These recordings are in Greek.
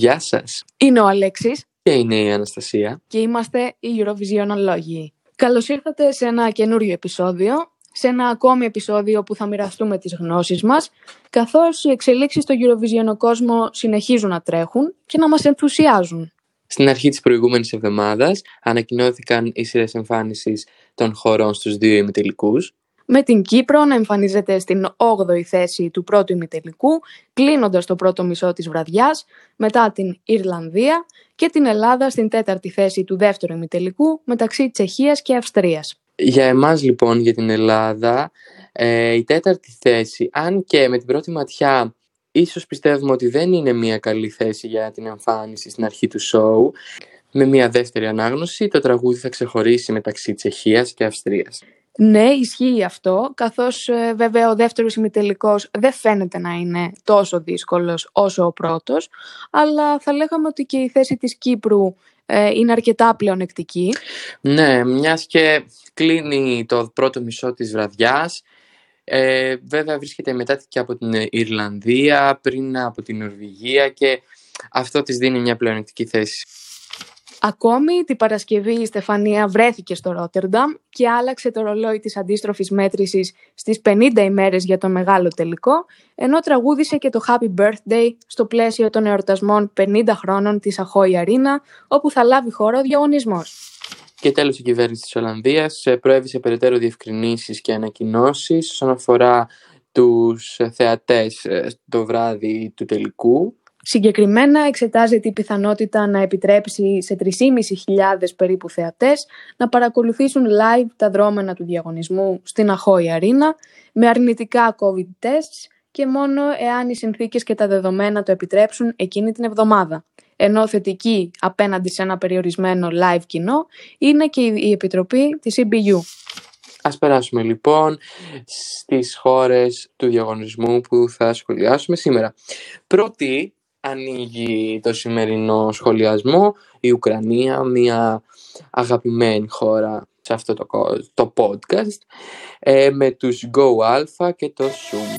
Γεια σας. Είναι ο Αλέξης Και είναι η Αναστασία. και είμαστε οι Eurovisionολόγοι. Καλώς ήρθατε σε ένα καινούριο επεισόδιο, σε ένα ακόμη επεισόδιο που θα μοιραστούμε τις γνώσεις μας, καθώς οι εξελίξεις στο Eurovision κόσμο συνεχίζουν να τρέχουν και να μας ενθουσιάζουν. Στην αρχή της προηγούμενης εβδομάδας ανακοινώθηκαν οι σειρές εμφάνισης των χωρών στους δύο ημιτελικούς. Με την Κύπρο να εμφανίζεται στην 8η θέση του πρώτου ημιτελικού, κλείνοντας το πρώτο μισό της βραδιάς, μετά την Ιρλανδία και την Ελλάδα στην τέταρτη θέση του δεύτερου ημιτελικού μεταξύ Τσεχίας και Αυστρίας. Για εμάς λοιπόν, για την Ελλάδα, ε, η τέταρτη θέση, αν και με την πρώτη ματιά ίσως πιστεύουμε ότι δεν είναι μια καλή θέση για την εμφάνιση στην αρχή του σοου, με μια δεύτερη ανάγνωση το τραγούδι θα ξεχωρίσει μεταξύ Τσεχίας και Αυστρίας. Ναι, ισχύει αυτό, καθώς ε, βέβαια ο δεύτερος ημιτελικός δεν φαίνεται να είναι τόσο δύσκολος όσο ο πρώτος, αλλά θα λέγαμε ότι και η θέση της Κύπρου ε, είναι αρκετά πλεονεκτική. Ναι, μιας και κλείνει το πρώτο μισό της βραδιάς, ε, βέβαια βρίσκεται μετά και από την Ιρλανδία, πριν από την Νορβηγία και αυτό της δίνει μια πλεονεκτική θέση. Ακόμη την Παρασκευή η Στεφανία βρέθηκε στο Ρότερνταμ και άλλαξε το ρολόι της αντίστροφης μέτρησης στις 50 ημέρες για το μεγάλο τελικό, ενώ τραγούδισε και το Happy Birthday στο πλαίσιο των εορτασμών 50 χρόνων της Αχώη Αρίνα, όπου θα λάβει χώρο ο διαγωνισμός. Και τέλος η κυβέρνηση της Ολλανδίας ε, προέβησε περαιτέρω διευκρινήσεις και ανακοινώσεις όσον αφορά τους ε, θεατές ε, το βράδυ του τελικού. Συγκεκριμένα εξετάζεται η πιθανότητα να επιτρέψει σε 3.500 περίπου θεατές να παρακολουθήσουν live τα δρόμενα του διαγωνισμού στην Αχώη Αρίνα με αρνητικά COVID tests και μόνο εάν οι συνθήκες και τα δεδομένα το επιτρέψουν εκείνη την εβδομάδα. Ενώ θετική απέναντι σε ένα περιορισμένο live κοινό είναι και η Επιτροπή της EBU. Ας περάσουμε λοιπόν στις χώρες του διαγωνισμού που θα σχολιάσουμε σήμερα. Πρώτη ανοίγει το σημερινό σχολιασμό η Ουκρανία, μια αγαπημένη χώρα σε αυτό το, το podcast, ε, με τους Go Alpha και το Zoom.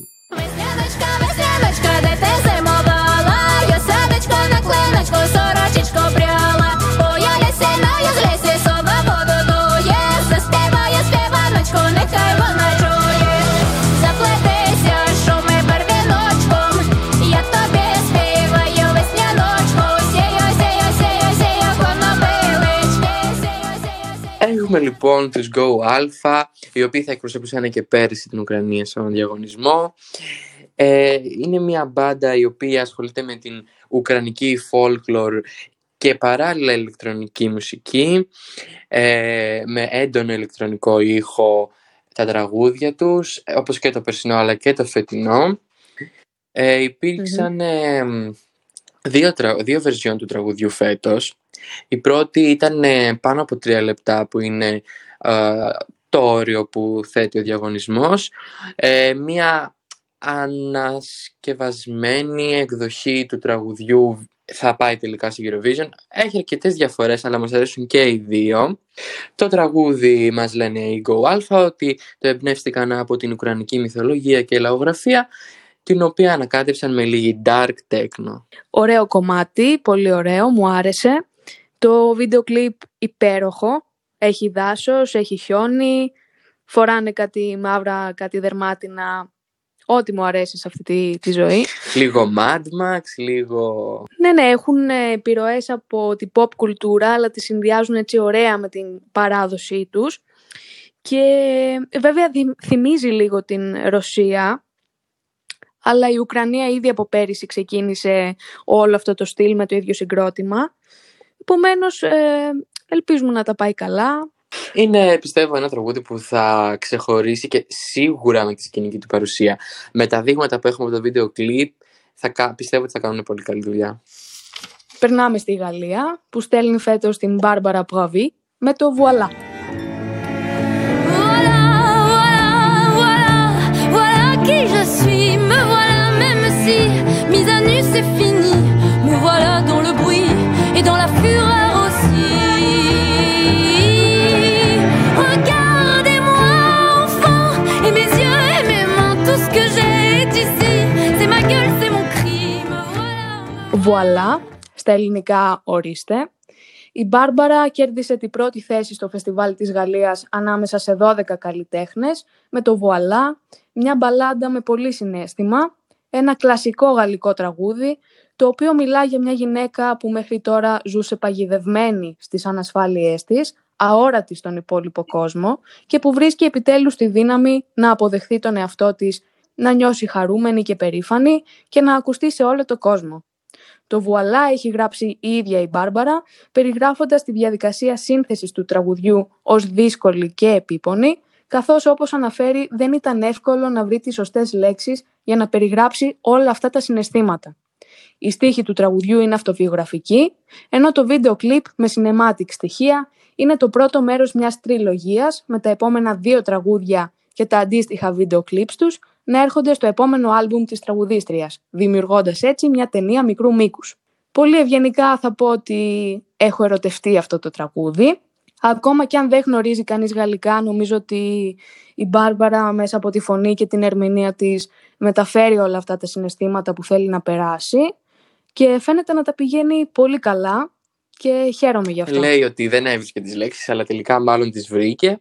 Έχουμε λοιπόν τους Go Alpha, οι οποίοι θα εκπροσωπούσαν και πέρυσι την Ουκρανία σε έναν διαγωνισμό. Ε, είναι μια μπάντα η οποία ασχολείται με την ουκρανική folklore και παράλληλα ηλεκτρονική μουσική, ε, με έντονο ηλεκτρονικό ήχο τα τραγούδια τους, ε, όπως και το περσινό αλλά και το φετινό. Ε, υπήρξαν ε, δύο, τρα... δύο version του τραγουδιού φέτος. Η πρώτη ήταν ε, πάνω από τρία λεπτά που είναι ε, το όριο που θέτει ο διαγωνισμός. Ε, μία ανασκευασμένη εκδοχή του τραγουδιού θα πάει τελικά στη Eurovision. Έχει αρκετές διαφορές, αλλά μας αρέσουν και οι δύο. Το τραγούδι μας λένε οι Go Alpha ότι το εμπνεύστηκαν από την Ουκρανική μυθολογία και λαογραφία, την οποία ανακάτεψαν με λίγη dark techno. Ωραίο κομμάτι, πολύ ωραίο, μου άρεσε. Το βίντεο κλιπ υπέροχο, έχει δάσος, έχει χιόνι, φοράνε κάτι μαύρα, κάτι δερμάτινα, ό,τι μου αρέσει σε αυτή τη, τη ζωή. Λίγο Mad Max, λίγο... Ναι, ναι, έχουν ε, επιρροές από την pop κουλτούρα, αλλά τις συνδυάζουν έτσι ωραία με την παράδοσή τους. Και ε, βέβαια δι- θυμίζει λίγο την Ρωσία, αλλά η Ουκρανία ήδη από πέρυσι ξεκίνησε όλο αυτό το στυλ με το ίδιο συγκρότημα. Επομένως, ε, ελπίζουμε να τα πάει καλά. Είναι, πιστεύω, ένα τραγούδι που θα ξεχωρίσει και σίγουρα με τη σκηνική του παρουσία. Με τα δείγματα που έχουμε από το βίντεο κλιπ, θα, κα- πιστεύω ότι θα κάνουν πολύ καλή δουλειά. Περνάμε στη Γαλλία, που στέλνει φέτος την Μπάρμπαρα Πραβή με το Βουαλά. Βουαλά στα ελληνικά ορίστε. Η Μπάρμπαρα κέρδισε την πρώτη θέση στο φεστιβάλ της Γαλλίας ανάμεσα σε 12 καλλιτέχνες με το Βουαλά, μια μπαλάντα με πολύ συνέστημα, ένα κλασικό γαλλικό τραγούδι, το οποίο μιλά για μια γυναίκα που μέχρι τώρα ζούσε παγιδευμένη στις ανασφάλειές της, αόρατη στον υπόλοιπο κόσμο και που βρίσκει επιτέλους τη δύναμη να αποδεχθεί τον εαυτό της, να νιώσει χαρούμενη και περήφανη και να ακουστεί σε όλο το κόσμο. Το βουαλά έχει γράψει η ίδια η Μπάρμπαρα, περιγράφοντας τη διαδικασία σύνθεσης του τραγουδιού ως δύσκολη και επίπονη, καθώς όπως αναφέρει δεν ήταν εύκολο να βρει τις σωστές λέξεις για να περιγράψει όλα αυτά τα συναισθήματα. Η στίχη του τραγουδιού είναι αυτοβιογραφική, ενώ το βίντεο κλιπ με cinematic στοιχεία είναι το πρώτο μέρος μιας τριλογίας με τα επόμενα δύο τραγούδια και τα αντίστοιχα βίντεο κλιπς τους να έρχονται στο επόμενο άλμπουμ της τραγουδίστριας, δημιουργώντας έτσι μια ταινία μικρού μήκους. Πολύ ευγενικά θα πω ότι έχω ερωτευτεί αυτό το τραγούδι. Ακόμα και αν δεν γνωρίζει κανείς γαλλικά, νομίζω ότι η Μπάρμπαρα μέσα από τη φωνή και την ερμηνεία της μεταφέρει όλα αυτά τα συναισθήματα που θέλει να περάσει και φαίνεται να τα πηγαίνει πολύ καλά και χαίρομαι γι' αυτό. Λέει ότι δεν έβρισκε τις λέξεις, αλλά τελικά μάλλον τις βρήκε,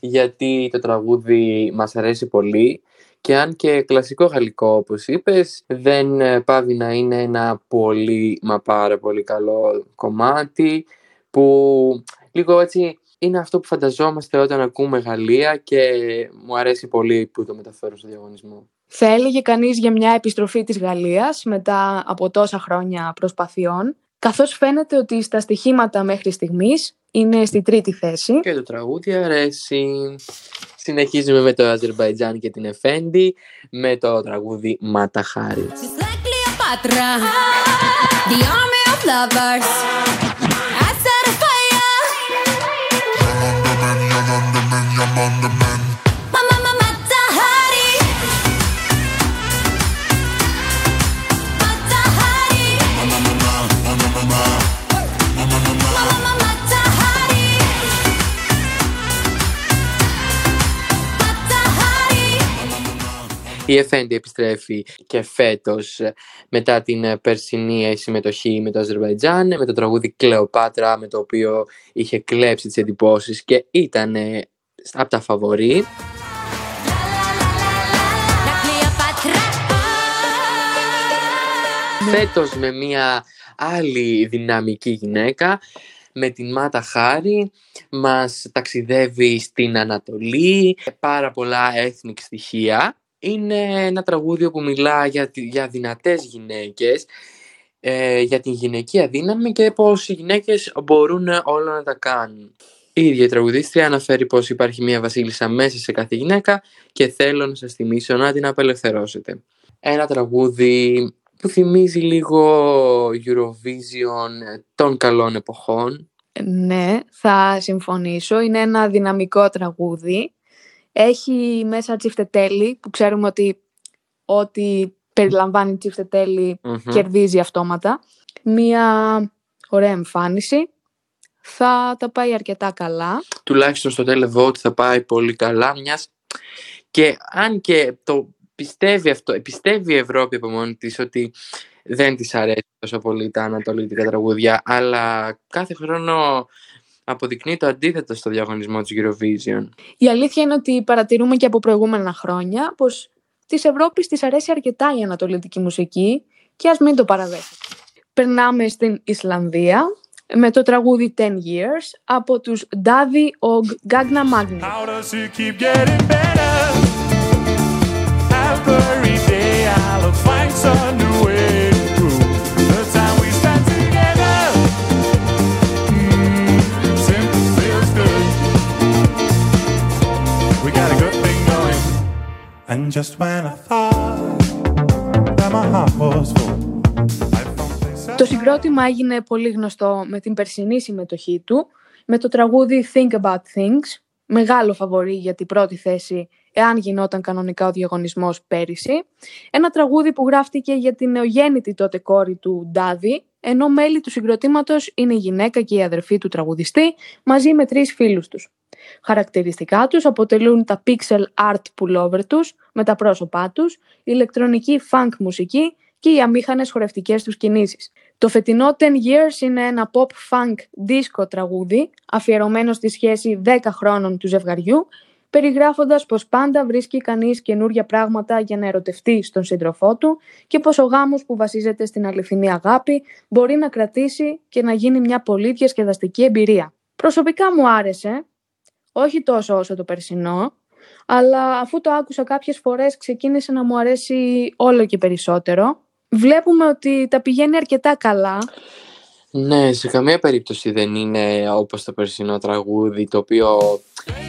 γιατί το τραγούδι μας αρέσει πολύ και αν και κλασικό γαλλικό όπως είπες, δεν ε, πάβει να είναι ένα πολύ μα πάρα πολύ καλό κομμάτι που λίγο έτσι είναι αυτό που φανταζόμαστε όταν ακούμε Γαλλία και μου αρέσει πολύ που το μεταφέρω στο διαγωνισμό. Θα έλεγε κανείς για μια επιστροφή της Γαλλίας μετά από τόσα χρόνια προσπαθειών, καθώς φαίνεται ότι στα στοιχήματα μέχρι στιγμής είναι στη τρίτη θέση. Και το τραγούδι αρέσει. Συνεχίζουμε με το Αζερβαϊτζάν και την Εφέντη με το τραγούδι Ματαχάρι. Just like Cleopatra, the army of lovers. Η Εφέντη επιστρέφει και φέτος ε, μετά την ε, περσινή συμμετοχή με το Αζερβαϊτζάν με το τραγούδι Κλεοπάτρα με το οποίο είχε κλέψει τις εντυπώσεις και ήταν από τα φαβορή. La Cleopatra. Φέτος με μια άλλη δυναμική γυναίκα με την Μάτα Χάρη μας ταξιδεύει στην Ανατολή πάρα πολλά ethnic στοιχεία είναι ένα τραγούδι που μιλά για, τη- για δυνατές γυναίκες ε, για την γυναικεία δύναμη και πως οι γυναίκες μπορούν όλα να τα κάνουν η ίδια η τραγουδίστρια αναφέρει πως υπάρχει μια βασίλισσα μέσα σε κάθε γυναίκα και θέλω να σας θυμίσω να την απελευθερώσετε. Ένα τραγούδι που θυμίζει λίγο Eurovision των καλών εποχών. Ναι, θα συμφωνήσω. Είναι ένα δυναμικό τραγούδι. Έχει μέσα τσιφτετέλη που ξέρουμε ότι ό,τι περιλαμβάνει τσιφτετέλη Μμμ. κερδίζει αυτόματα. Μία ωραία εμφάνιση. Θα τα πάει αρκετά καλά. Τουλάχιστον στο televote θα πάει πολύ καλά μιας και αν και το πιστεύει αυτό, πιστεύει η Ευρώπη από μόνη της ότι δεν της αρέσει τόσο πολύ τα ανατολίτικα τραγούδια αλλά κάθε χρόνο αποδεικνύει το αντίθετο στο διαγωνισμό της Eurovision. Η αλήθεια είναι ότι παρατηρούμε και από προηγούμενα χρόνια πως της Ευρώπης της αρέσει αρκετά η ανατολική μουσική και ας μην το παραδέχεται. Περνάμε στην Ισλανδία με το τραγούδι 10 Years από τους Daddy Og Gagna Magni. How does it keep getting better? Every day I'll find some And just when I thought that my heart was full, I found places. Το συγκρότημα έγινε πολύ γνωστό με την περσινή συμμετοχή του με το τραγούδι Think About Things, μεγάλο φαβορί για την πρώτη θέση εάν γινόταν κανονικά ο διαγωνισμός πέρυσι. Ένα τραγούδι που γράφτηκε για την νεογέννητη τότε κόρη του Ντάδι, ενώ μέλη του συγκροτήματος είναι η γυναίκα και η αδερφή του τραγουδιστή, μαζί με τρεις φίλους τους. Χαρακτηριστικά τους αποτελούν τα pixel art pullover τους με τα πρόσωπά τους, ηλεκτρονική funk μουσική και οι αμήχανες χορευτικές τους κινήσεις. Το φετινό 10 Years είναι ένα pop-funk disco τραγούδι αφιερωμένο στη σχέση 10 χρόνων του ζευγαριού περιγράφοντας πως πάντα βρίσκει κανείς καινούργια πράγματα για να ερωτευτεί στον σύντροφό του και πως ο γάμος που βασίζεται στην αληθινή αγάπη μπορεί να κρατήσει και να γίνει μια πολύ διασκεδαστική εμπειρία. Προσωπικά μου άρεσε, όχι τόσο όσο το περσινό, αλλά αφού το άκουσα κάποιες φορές ξεκίνησε να μου αρέσει όλο και περισσότερο. Βλέπουμε ότι τα πηγαίνει αρκετά καλά. Ναι, σε καμία περίπτωση δεν είναι όπως το περσινό τραγούδι, το οποίο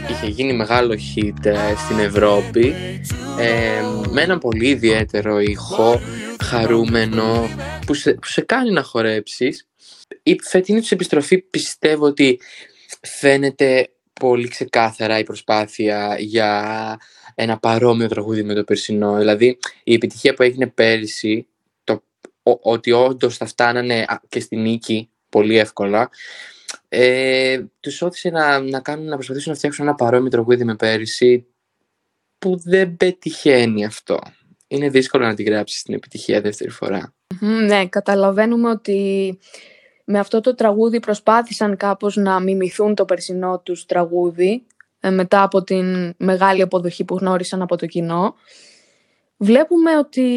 είχε γίνει μεγάλο hit ε, στην Ευρώπη, ε, με έναν πολύ ιδιαίτερο ήχο, χαρούμενο, που σε, που σε κάνει να χορέψεις. Η φετινή τους επιστροφή πιστεύω ότι φαίνεται πολύ ξεκάθαρα η προσπάθεια για ένα παρόμοιο τραγούδι με το περσινό. Δηλαδή, η επιτυχία που έγινε πέρυσι, το, ότι όντως θα φτάνανε και στη νίκη πολύ εύκολα, ε, τους όθησε να, να, κάνουν, να προσπαθήσουν να φτιάξουν ένα παρόμοιο τραγούδι με πέρυσι που δεν πετυχαίνει αυτό. Είναι δύσκολο να την γράψεις την επιτυχία δεύτερη φορά. Ναι, καταλαβαίνουμε ότι με αυτό το τραγούδι προσπάθησαν κάπως να μιμηθούν το περσινό τους τραγούδι ε, μετά από την μεγάλη αποδοχή που γνώρισαν από το κοινό. Βλέπουμε ότι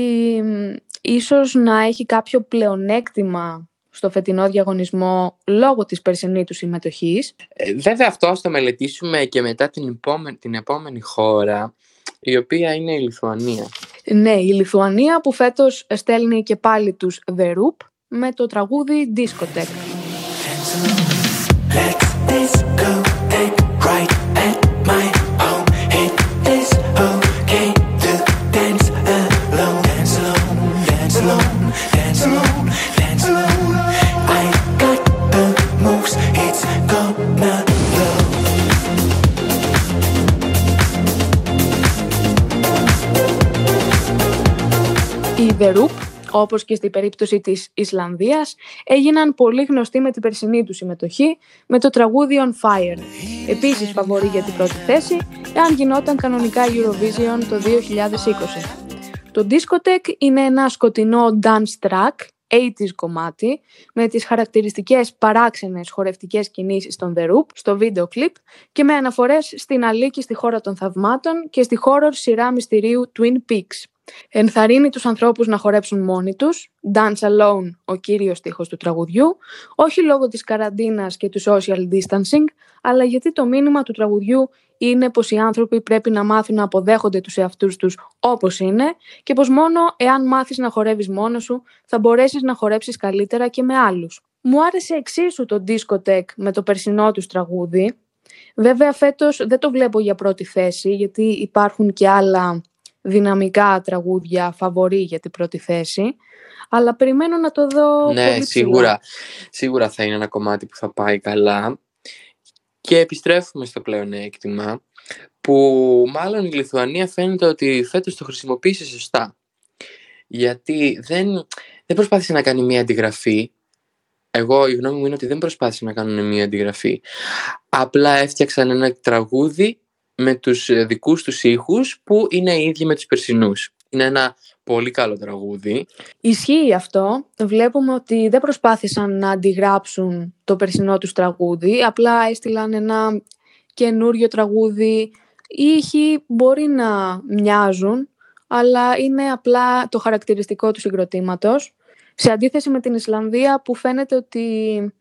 ίσως να έχει κάποιο πλεονέκτημα στο φετινό διαγωνισμό λόγω της περσινή του συμμετοχής. Ε, βέβαια αυτό ας το μελετήσουμε και μετά την επόμενη, την επόμενη χώρα η οποία είναι η Λιθουανία. Ναι, η Λιθουανία που φέτος στέλνει και πάλι τους The Roop με το τραγούδι Discotech. Οι The Roop όπως και στην περίπτωση της Ισλανδίας, έγιναν πολύ γνωστοί με την περσινή τους συμμετοχή με το τραγούδι On Fire. Επίσης φαβορεί για την πρώτη θέση, εάν γινόταν κανονικά Eurovision το 2020. Το Discotech είναι ένα σκοτεινό dance track 80's κομμάτι με τις χαρακτηριστικές παράξενες χορευτικές κινήσεις των The Roop στο βίντεο κλιπ και με αναφορές στην Αλίκη στη χώρα των θαυμάτων και στη horror σειρά μυστηρίου Twin Peaks. Ενθαρρύνει τους ανθρώπους να χορέψουν μόνοι τους, dance alone ο κύριος στίχος του τραγουδιού, όχι λόγω της καραντίνας και του social distancing, αλλά γιατί το μήνυμα του τραγουδιού είναι πως οι άνθρωποι πρέπει να μάθουν να αποδέχονται τους εαυτούς τους όπως είναι και πως μόνο εάν μάθεις να χορεύεις μόνος σου θα μπορέσεις να χορέψεις καλύτερα και με άλλους. Μου άρεσε εξίσου το discotheque με το περσινό τους τραγούδι. Βέβαια φέτος δεν το βλέπω για πρώτη θέση γιατί υπάρχουν και άλλα δυναμικά τραγούδια φαβορή για την πρώτη θέση. Αλλά περιμένω να το δω Ναι, πολύ σίγουρα, σίγουρα θα είναι ένα κομμάτι που θα πάει καλά. Και επιστρέφουμε στο πλεονέκτημα που μάλλον η Λιθουανία φαίνεται ότι φέτος το χρησιμοποίησε σωστά. Γιατί δεν, δεν προσπάθησε να κάνει μία αντιγραφή. Εγώ η γνώμη μου είναι ότι δεν προσπάθησε να κάνουν μία αντιγραφή. Απλά έφτιαξαν ένα τραγούδι με τους ε, δικούς τους ήχους που είναι οι ίδιοι με τους περσινούς. Είναι ένα πολύ καλό τραγούδι. Ισχύει αυτό. Βλέπουμε ότι δεν προσπάθησαν να αντιγράψουν το περσινό τους τραγούδι, απλά έστειλαν ένα καινούριο τραγούδι. Οι ήχοι μπορεί να μοιάζουν, αλλά είναι απλά το χαρακτηριστικό του συγκροτήματος. Σε αντίθεση με την Ισλανδία που φαίνεται ότι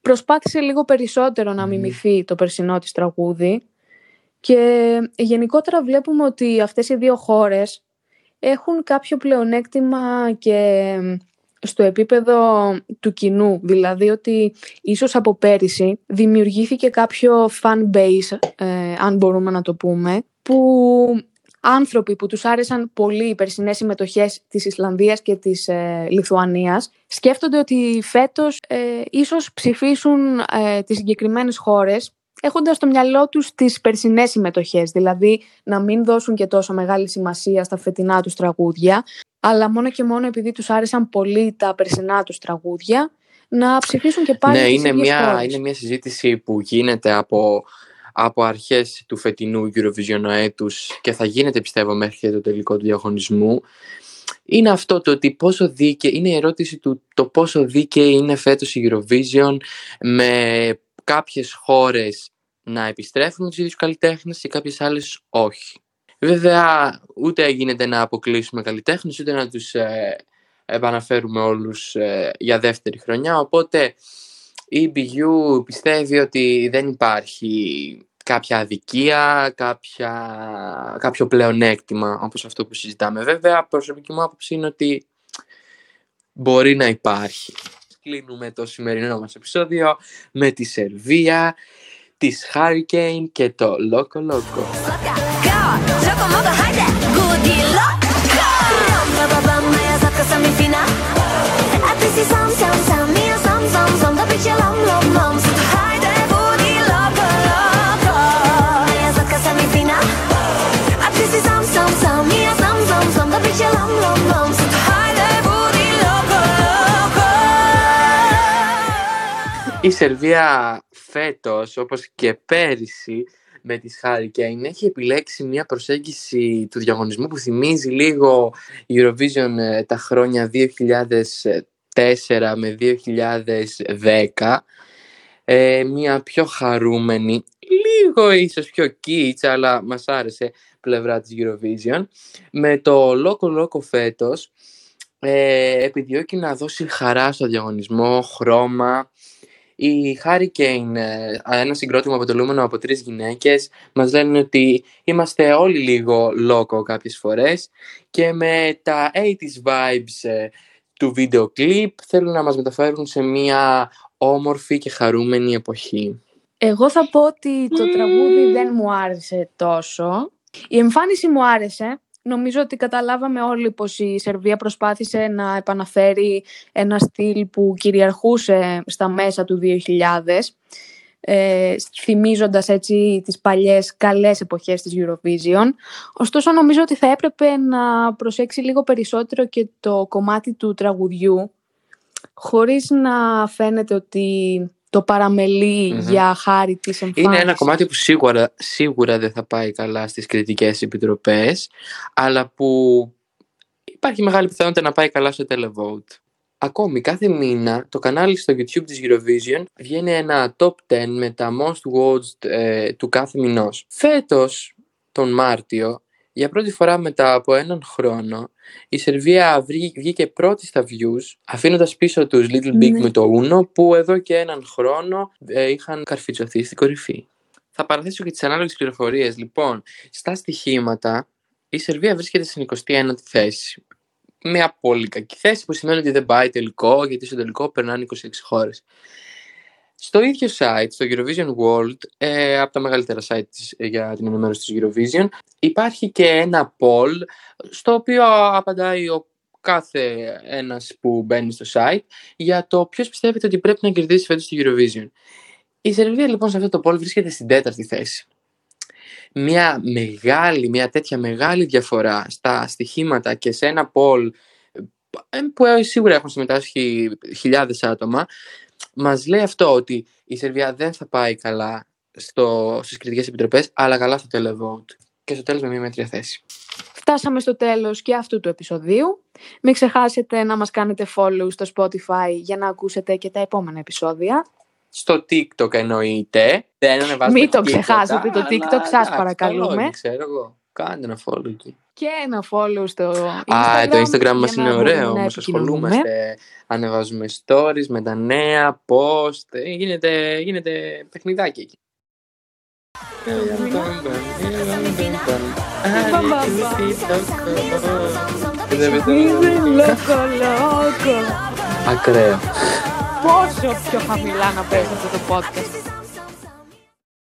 προσπάθησε λίγο περισσότερο να μιμηθεί το περσινό της τραγούδι και γενικότερα βλέπουμε ότι αυτές οι δύο χώρες έχουν κάποιο πλεονέκτημα και στο επίπεδο του κοινού, δηλαδή ότι ίσως από πέρυσι δημιουργήθηκε κάποιο fan base, ε, αν μπορούμε να το πούμε, που άνθρωποι που τους άρεσαν πολύ οι περσινές συμμετοχές της Ισλανδίας και της ε, Λιθουανίας σκέφτονται ότι φέτος ε, ίσως ψηφίσουν ε, τις συγκεκριμένες χώρες έχοντας στο μυαλό τους τις περσινές συμμετοχές, δηλαδή να μην δώσουν και τόσο μεγάλη σημασία στα φετινά τους τραγούδια, αλλά μόνο και μόνο επειδή τους άρεσαν πολύ τα περσινά τους τραγούδια, να ψηφίσουν και πάλι ναι, τις είναι ίδιες μια, χώρες. είναι μια συζήτηση που γίνεται από, από αρχές του φετινού Eurovision έτους και θα γίνεται πιστεύω μέχρι και το τελικό του διαγωνισμού είναι αυτό το ότι πόσο δίκαιη, είναι η ερώτηση του το πόσο δίκαιη είναι φέτος η Eurovision με κάποιες χώρες να επιστρέφουν με τους ίδιους καλλιτέχνες και κάποιες άλλες όχι. Βέβαια, ούτε γίνεται να αποκλείσουμε καλλιτέχνες, ούτε να τους ε, επαναφέρουμε όλους ε, για δεύτερη χρονιά, οπότε η BU πιστεύει ότι δεν υπάρχει κάποια αδικία, κάποια, κάποιο πλεονέκτημα όπως αυτό που συζητάμε. Βέβαια, προσωπική μου άποψη είναι ότι μπορεί να υπάρχει. Κλείνουμε το σημερινό μας επεισόδιο με τη Σερβία, της Hurricane και το Loco Loco. Loco modo hayde Goody loco Ba ba ba moja zadka sa mi fina A ty si sam sam sam Ja sam sam sam Da biće lam lam lam Sad hajde budi loco loco Moja zadka sa mi fina A ty si sam sam sam Ja sam sam sam Da biće lam lam lam Sad hajde budi loco loco Η Σερβία φέτος, όπως και πέρυσι, με τις Hurricane έχει επιλέξει μια προσέγγιση του διαγωνισμού που θυμίζει λίγο Eurovision ε, τα χρόνια 2004 με 2010 ε, μια πιο χαρούμενη λίγο ίσως πιο kitsch αλλά μας άρεσε πλευρά της Eurovision. Με το Loco Loco φέτος ε, επιδιώκει να δώσει χαρά στο διαγωνισμό, χρώμα η Hurricane, ε, ένα συγκρότημα αποτελούμενο από τρεις γυναίκες, μας λένε ότι είμαστε όλοι λίγο loco κάποιες φορές και με τα 80s vibes ε, του βίντεο κλιπ θέλουν να μας μεταφέρουν σε μια όμορφη και χαρούμενη εποχή. Εγώ θα πω ότι το τραγούδι δεν μου άρεσε τόσο. Η εμφάνιση μου άρεσε. Νομίζω ότι καταλάβαμε όλοι πως η Σερβία προσπάθησε να επαναφέρει ένα στυλ που κυριαρχούσε στα μέσα του 2000 ε, θυμίζοντας έτσι τις παλιές καλές εποχές της Eurovision. Ωστόσο νομίζω ότι θα έπρεπε να προσέξει λίγο περισσότερο και το κομμάτι του τραγουδιού χωρίς να φαίνεται ότι το παραμελει Μμμ. για χάρη της εμφάνισης. Είναι ένα κομμάτι που σίγουρα, σίγουρα δεν θα πάει καλά στις κριτικές επιτροπές, αλλά που υπάρχει μεγάλη πιθανότητα να πάει καλά στο televote. Ακόμη, κάθε μήνα το κανάλι στο YouTube της Eurovision βγαίνει ένα top 10 με τα most watched ε, του κάθε μηνός. Φέτος, τον Μάρτιο, για πρώτη φορά μετά από έναν χρόνο, η Σερβία βρή- βγήκε πρώτη στα views, αφήνοντας πίσω τους Little Big Ναι. με το Uno, που εδώ και έναν χρόνο ε, είχαν καρφιτσωθεί στην κορυφή. Θα παραθέσω και τις ανάλογες πληροφορίες. Λοιπόν, στα στοιχήματα, η Σερβία βρίσκεται στην 21η θέση. Μια πολύ κακή θέση που σημαίνει ότι δεν πάει τελικό, γιατί στο τελικό περνάνε 26 χώρες. Στο ίδιο site, στο Eurovision World, ε, από τα μεγαλύτερα site της, ε, για την ενημέρωση της Eurovision, υπάρχει και ένα poll, στο οποίο απαντάει ο κάθε ένας που μπαίνει στο site για το ποιος πιστεύετε ότι πρέπει να κερδίσει φέτος τη Eurovision. Η Σερβία λοιπόν σε αυτό το poll βρίσκεται στην τέταρτη θέση. Μια μεγάλη, μια τέτοια μεγάλη διαφορά στα στοιχήματα και σε ένα poll ε, που σίγουρα έχουν συμμετάσχει χιλιάδες άτομα, μας λέει αυτό ότι η Σερβία δεν θα πάει καλά στο, στις κριτικές επιτροπές, αλλά καλά στο televote. Και στο τέλος με μια μέτρια θέση. Φτάσαμε στο τέλος και αυτού του επεισοδίου. Μην ξεχάσετε να μας κάνετε follow στο Spotify για να ακούσετε και τα επόμενα επεισόδια. Στο TikTok εννοείται. Δεν ανεβάζουμε Μην το τίποτα, ξεχάσετε το αλλά TikTok, σας εντάξει, παρακαλούμε. καλό είναι, ξέρω εγώ. Κάντε ένα follow εκεί. Και ένα follow στο Instagram. Α, το Instagram μας για να είναι μπορούμε ωραίο, να όμως επικοινωνούμε. ασχολούμαστε. Ανεβάζουμε stories με τα νέα, post. ε, Γίνεται, γίνεται παιχνιδάκι εκεί. Είσαι λόκο λόκο. Ακραίο. Πόσο πιο χαμηλά να πέσει αυτό το podcast.